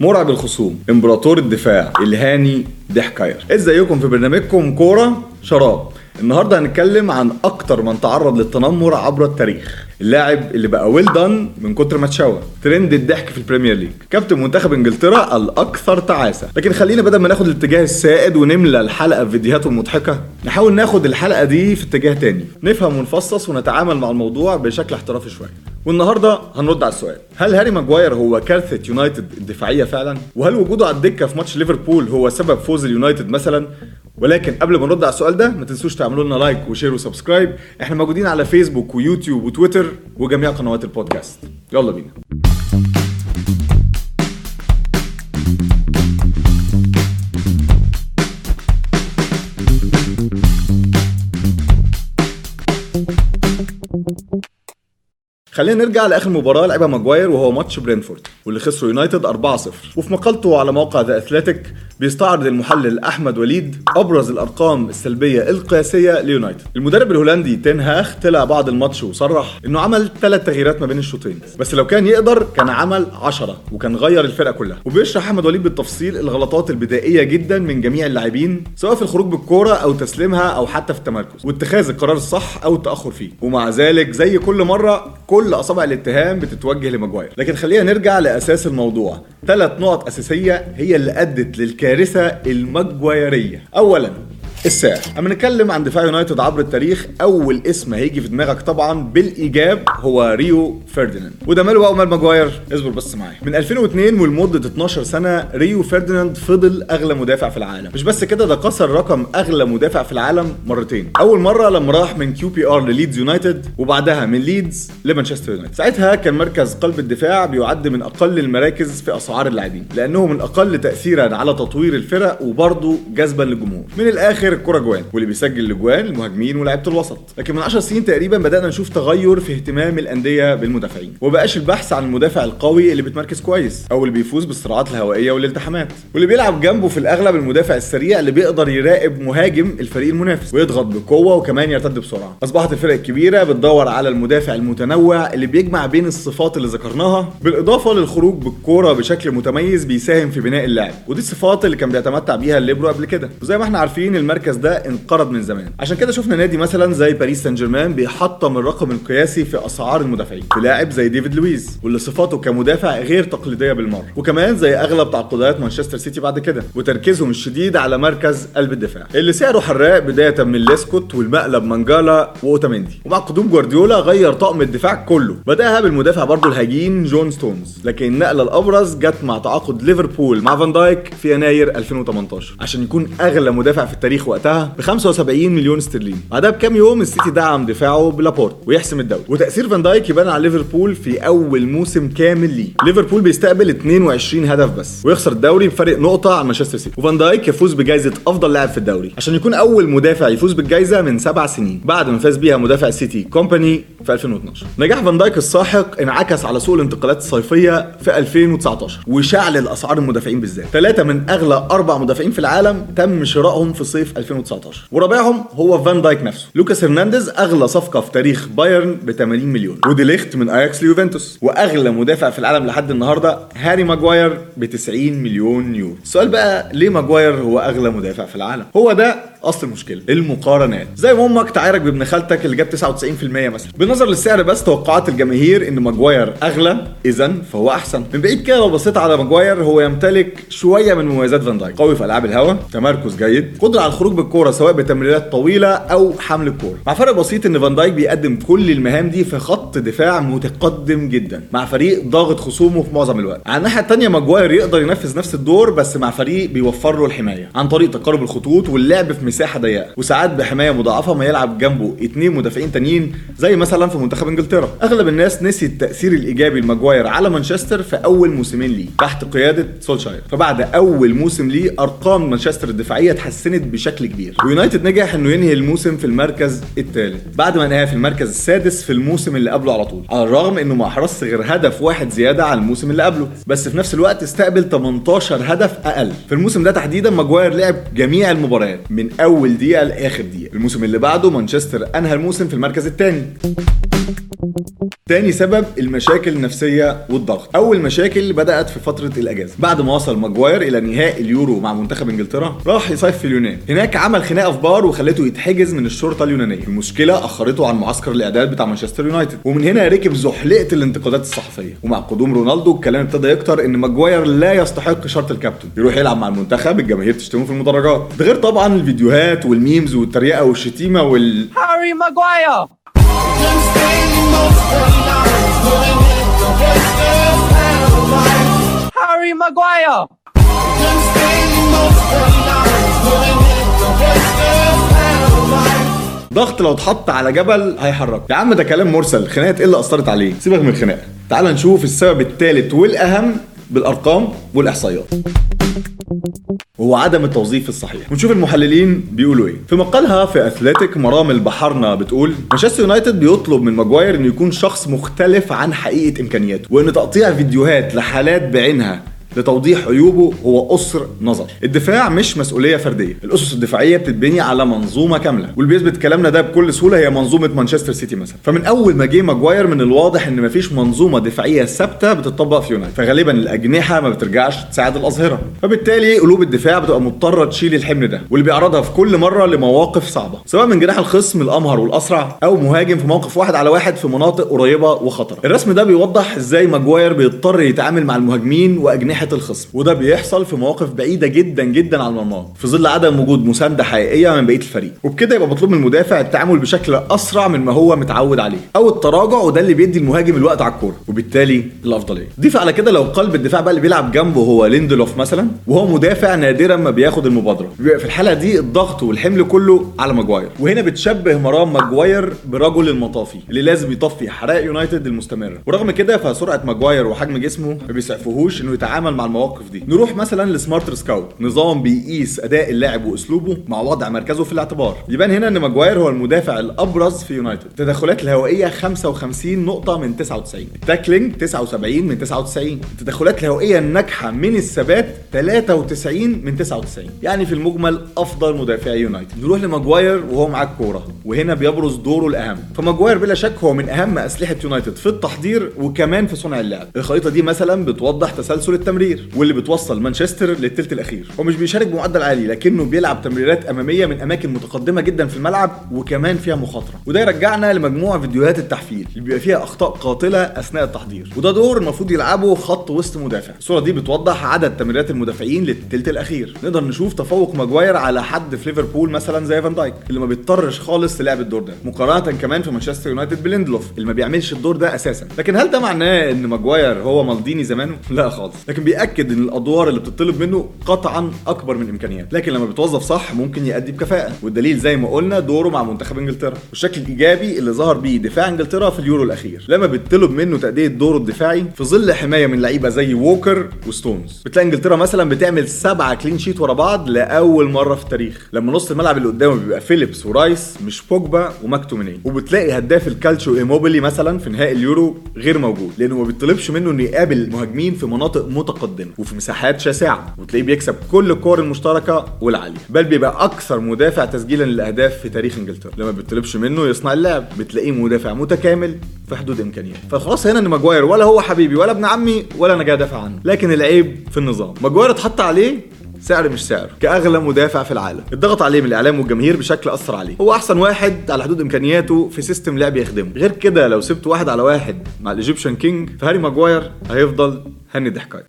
مرعب الخصوم امبراطور الدفاع الهاري ضحكاير ازيكم في برنامجكم كورة؟ شراب. النهارده هنتكلم عن أكتر من تعرض للتنمر عبر التاريخ. اللاعب اللي بقى well done من كتر ما اتشوى ترند الضحك في ال Premier League كابتن منتخب إنجلترا الأكثر تعاسة. لكن خلينا بدل ما ناخد الاتجاه السائد ونملى الحلقة بفيديوهاته المضحكة نحاول ناخد الحلقة دي في اتجاه تاني. نفهم ونفصص ونتعامل مع الموضوع بشكل احترافي شوية. والنهارده هنرد على السؤال. هل هاري ماجواير هو كارثة يونايتد الدفاعية فعلا؟ وهل وجوده على الدكة في ماتش ليفربول هو سبب فوز اليونايتد مثلا؟ ولكن قبل ما نرد على السؤال ده ما تنسوش تعملوا لنا like و share و subscribe إحنا موجودين على فيسبوك ويوتيوب وتويتر وجميع قنوات البودكاست. يلا بينا. خلينا نرجع لآخر مباراة لعبها ماجواير وهو ماتش برينفورد واللي خسروا يونايتد 4-0 وفي مقالته على موقع The Athletic بيستعرض المحلل أحمد وليد أبرز الأرقام السلبية القياسية ليونايتد. المدرب الهولندي تين هاخ طلع بعد الماتش وصرح إنه عمل ثلاث تغييرات ما بين الشوطين بس لو كان يقدر كان عمل 10 وكان غير الفرقة كلها. وبيشرح أحمد وليد بالتفصيل الغلطات البدائية جدا من جميع اللاعبين سواء في الخروج بالكورة أو تسليمها أو حتى في التمركز واتخاذ القرار الصح أو التأخر فيه. ومع ذلك زي كل مرة كل أصابع الاتهام بتتوجه لماجواير. لكن خلينا نرجع لأساس الموضوع. ثلاث نقط أساسية هي اللي أدت للكارثة الماجوايرية. اولا السعر أما نتكلم عن دفاع يونايتد عبر التاريخ أول اسم هيجي في دماغك طبعا بالإيجاب هو ريو فرديناند وده ماله بقى؟ ومال ماجواير؟ اصبر بس معايا. من 2002 ولمده 12 سنة ريو فرديناند فضل أغلى مدافع في العالم. مش بس كده ده كسر رقم أغلى مدافع في العالم مرتين. أول مرة لما راح من QPR لليدز يونايتد وبعدها من ليدز لمانشستر يونايتد. ساعتها كان مركز قلب الدفاع بيعد من أقل المراكز في أسعار اللاعبين لأنه من أقل تاثيرا على تطوير الفرق وبرضه جذبا للجمهور. من الآخر الكره جوان واللي بيسجل الاجوان المهاجمين ولاعيبة الوسط. لكن من 10 سنين تقريبا بدأنا نشوف تغير في اهتمام الأندية بالمدافعين. وما بقاش البحث عن المدافع القوي اللي بيتمركز كويس أو اللي بيفوز بالصراعات الهوائية والالتحامات. واللي بيلعب جنبه في الأغلب المدافع السريع اللي بيقدر يراقب مهاجم الفريق المنافس ويضغط بقوة وكمان يرتد بسرعة. أصبحت الفرق الكبيرة بتدور على المدافع المتنوع اللي بيجمع بين الصفات اللي ذكرناها بالإضافة للخروج بالكورة بشكل متميز بيساهم في بناء اللعب. ودي الصفات اللي كان بيتمتع بيها الليبرو قبل كده. وزي ما إحنا عارفين المركز ده انقرض من زمان. عشان كده شفنا نادي مثلا زي باريس سان جيرمان بيحطم الرقم القياسي في أسعار المدافعين. في لاعب زي ديفيد لويز واللي صفاته كمدافع غير تقليدية بالمرة. وكمان زي أغلب تعاقدات مانشستر سيتي بعد كده وتركيزهم الشديد على مركز قلب الدفاع. اللي سعره حراق بداية من ليسكوت والمقلب مانجالا وأوتاميندي. ومع قدوم جوارديولا غير طقم الدفاع كله. بداها بالمدافع برضه الهجين جون ستونز. لكن النقله الأبرز جت مع تعاقد ليفربول مع فان دايك في يناير 2018 عشان يكون أغلى مدافع في التاريخ وقتها ب 75 مليون استرليني بعدها بكام يوم السيتي دعم دفاعه بلابورت ويحسم الدوري. وتأثير فان دايك يبان على ليفربول في أول موسم كامل ليه. ليفربول بيستقبل 22 هدف بس ويخسر الدوري بفرق نقطة عن مانشستر سيتي. وفان دايك يفوز بجائزه أفضل لاعب في الدوري. عشان يكون أول مدافع يفوز بالجائزه من سبع سنين. بعد ما فاز بيها مدافع السيتي كومباني في 2012 نجاح فان دايك الساحق انعكس على سوق الانتقالات الصيفية في 2019 وشعل اسعار المدافعين بالذات. ثلاثة من أغلى أربع مدافعين في العالم تم شرائهم في صيف 2019 ورابعهم هو فان دايك نفسه. لوكاس هرنانديز أغلى صفقة في تاريخ بايرن ب 80 مليون وديليخت من أياكس ليوفنتوس. وأغلى مدافع في العالم لحد النهارده هاري ماجواير ب 90 مليون يورو. السؤال بقى ليه ماجواير هو أغلى مدافع في العالم؟ هو ده أصل المشكلة المقارنات. زي ما أمك تعايرك بابن خالتك اللي جاب 99% مثلا. بالنظر للسعر بس توقعات الجماهير إن ماجواير أغلى اذا فهو أحسن. من بعيد كده لو بصيت على ماجواير هو يمتلك شوية من مميزات فان دايك. قوي في ألعاب الهواء تمركز جيد. قدرة على الخروج بالكورة سواء بتمريرات طويلة أو حمل الكورة. مع فرق بسيط إن فان دايك بيقدم كل المهام دي في خط دفاع متقدم جدا. مع فريق ضاغط خصومه في معظم الوقت. على الناحية الثانية ماجواير يقدر ينفذ نفس الدور بس مع فريق بيوفر له الحماية. عن طريق تقارب الخطوط واللعب في مساحة ضيقة وساعات بحماية مضاعفة لما يلعب جنبه اتنين مدافعين تانيين زي مثلا في منتخب إنجلترا. أغلب الناس نسي التأثير الإيجابي لماجواير على مانشستر في أول موسمين ليه تحت قيادة سولشاير. فبعد أول موسم ليه أرقام مانشستر الدفاعية اتحسنت بشكل كبير. ويونايتد نجح إنه ينهي الموسم في المركز الثالث بعد ما نهى في المركز السادس في الموسم اللي قبله على طول على الرغم إنه ما احرزش غير هدف واحد زيادة على الموسم اللي قبله. بس في نفس الوقت استقبل 18 هدف أقل. في الموسم ده تحديدا ماجواير لعب جميع المباريات من أول دقيقة لآخر دقيقة. الموسم اللي بعده مانشستر أنهى الموسم في المركز الثاني. تاني سبب المشاكل النفسية والضغط. أول مشاكل بدأت في فترة الإجازة. بعد ما وصل ماجواير إلى نهائي اليورو مع منتخب إنجلترا راح يصيف في اليونان. هناك عمل خناقة في بار وخلته يتحجز من الشرطة اليونانية. المشكلة أخرته عن معسكر الإعداد بتاع مانشستر يونايتد. ومن هنا ركب زحلقة الانتقادات الصحفية. ومع قدوم رونالدو الكلام ابتدى يكتر إن ماجواير لا يستحق شارة الكابتن. يروح يلعب مع المنتخب الجماهير تشتمه في المدرجات. ده غير طبعا الفيديوهات وال memes والتريقة والشتيمة وال Harry Maguire. Harry Maguire. ضغط لو اتحط على جبل هيحرك. يا عم ده كلام مرسل. خناقة إيه اللي أثرت عليه؟ سيبك من الخناقة. تعال نشوف السبب الثالث والأهم بالأرقام والإحصائيات. وهو عدم التوظيف الصحيح. ونشوف المحللين بيقولوا إيه. في مقالها في أثليتيك مرام البحرنا بتقول مانشستر يونايتد بيطلب من ماجواير إنه يكون شخص مختلف عن حقيقة إمكانياته وان تقطيع فيديوهات لحالات بعينها لتوضيح عيوبه هو قصر نظر. الدفاع مش مسؤولية فردية. الأسس الدفاعية بتتبني على منظومة كاملة. واللي بيثبت كلامنا ده بكل سهولة هي منظومة مانشستر سيتي مثلا. فمن أول ما جه ماجواير من الواضح إن مفيش منظومة دفاعية ثابتة بتطبق في يونايتد. فغالبا الأجنحة ما بترجعش تساعد الأظهرة. فبالتالي قلوب الدفاع بتبقى مضطرة تشيل الحمل ده. واللي بيعرضها في كل مرة لمواقف صعبة. سواء من جناح الخصم الأمهر والأسرع أو مهاجم في موقف واحد على واحد في مناطق قريبة وخطرة. الرسم ده بيوضح إزاي ماجواير بيضطر يتعامل مع المهاجمين وأجنحة الخصم. وده بيحصل في مواقف بعيدة جدا جدا عن المرمى في ظل عدم وجود مساندة حقيقية من بقية الفريق. وبكده يبقى مطلوب من المدافع التعامل بشكل أسرع من ما هو متعود عليه. أو التراجع وده اللي بيدي المهاجم الوقت على الكورة. وبالتالي الأفضلية. ضيف على كده لو قلب الدفاع بقى اللي بيلعب جنبه هو ليندلوف مثلا وهو مدافع نادرا ما بياخد المبادرة. بيبقى في الحالة دي الضغط والحمل كله على ماجواير. وهنا بتشبه مهام ماجواير برجل المطافي اللي لازم يطفي حرائق يونايتد المستمرة. ورغم كده فسرعة ماجواير وحجم جسمه ما بيسعفوهوش إنه يتعامل مع المواقف دي. نروح مثلا ل SmarterScout. نظام بيقيس أداء اللاعب وأسلوبه مع وضع مركزه في الاعتبار. يبان هنا إن ماجواير هو المدافع الأبرز في يونايتد. التدخلات الهوائية 55 نقطة من 99 ال tackling 79 من 99 التدخلات الهوائية الناجحة من الثبات 93 من 99 يعني في المجمل أفضل مدافعي يونايتد. نروح لماجواير وهو معاه الكورة. وهنا بيبرز دوره الأهم. فماجواير بلا شك هو من أهم أسلحة يونايتد في التحضير وكمان في صنع اللعب. الخريطة دي مثلا بتوضح تسلسل التمرير واللي بتوصل مانشستر للثلث الأخير. هو مش بيشارك بمعدل عالي لكنه بيلعب تمريرات أمامية من أماكن متقدمة جدا في الملعب وكمان فيها مخاطرة. وده يرجعنا لمجموعة فيديوهات التحفيل اللي بيبقى فيها أخطاء قاتلة أثناء التحضير. وده دور المفروض يلعبه خط وسط مدافع. الصورة دي بتوضح عدد تمريرات المدافعين للثلث الأخير. نقدر نشوف تفوق ماجواير على حد في ليفربول مثلا زي فان دايك اللي ما بيضطرش خالص للعب الدور ده مقارنة كمان في مانشستر يونايتد بليندلوف اللي ما بيعملش الدور ده أساسا. لكن هل ده معناه إن ماجواير هو مالديني زمانه لا خالص. لكن بيأكد إن الأدوار اللي بتطلب منه قطعا أكبر من امكانياته لكن لما بيتوظف صح ممكن يأدي بكفاءة. والدليل زي ما قلنا دوره مع منتخب إنجلترا. والشكل الإيجابي اللي ظهر بيه دفاع إنجلترا في اليورو الأخير. لما بيطلب منه تأدية دوره الدفاعي في ظل حماية من لعيبة زي ووكر وستونز. بتلاقي إنجلترا مثلا بتعمل سبعة clean sheet ورا بعض لأول مرة في التاريخ. لما نص الملعب اللي قدامه بيبقى فيليبس ورايس مش بوجبا وماكتوميني وبتلاقي هداف الكالتشو إيموبيلي مثلا في نهائي اليورو غير موجود. لأنه ما بيطلبش منه إنه يقابل مهاجمين في مناطق متقدمة. وفي مساحات شاسعة وتلاقيه بيكسب كل الكور المشتركة والعالية. بل بيبقى أكثر مدافع تسجيلا للأهداف في تاريخ إنجلترا. لما بيطلبش منه يصنع اللعب بتلاقيه مدافع متكامل في حدود إمكانياته. فخلاص هنا إن ماجواير ولا هو حبيبي ولا ابن عمي ولا أنا جاي أدافع عنه. لكن العيب في النظام. ماجواير اتحط عليه سعر مش سعر كأغلى مدافع في العالم. الضغط عليه من الإعلام والجماهير بشكل اثر عليه هو أحسن واحد على حدود إمكانياته في system لعب يخدمه. غير كده لو سبت واحد على واحد مع ال Egyptian King فهاري ماجواير هيفضل هني ضحكايه